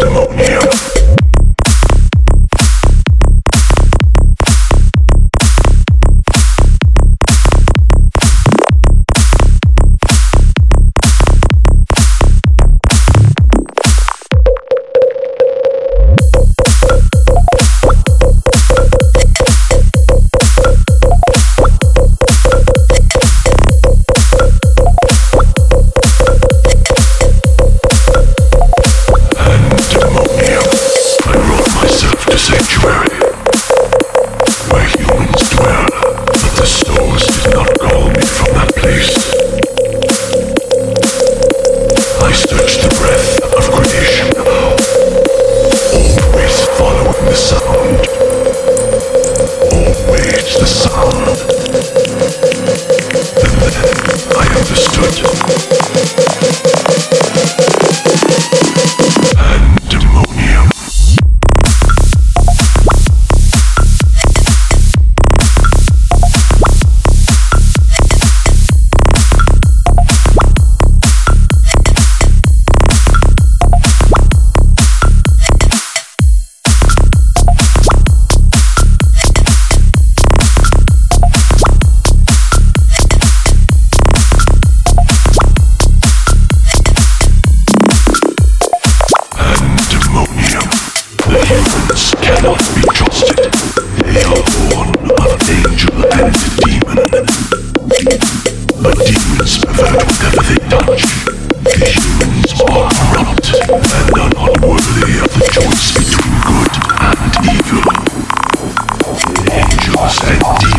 Demo. Sanctuary where humans dwell, but the souls did not call me from that place. I searched the breath of creation, always following the sound, always the sound. and are not worthy of the choice between good and evil, dangerous and.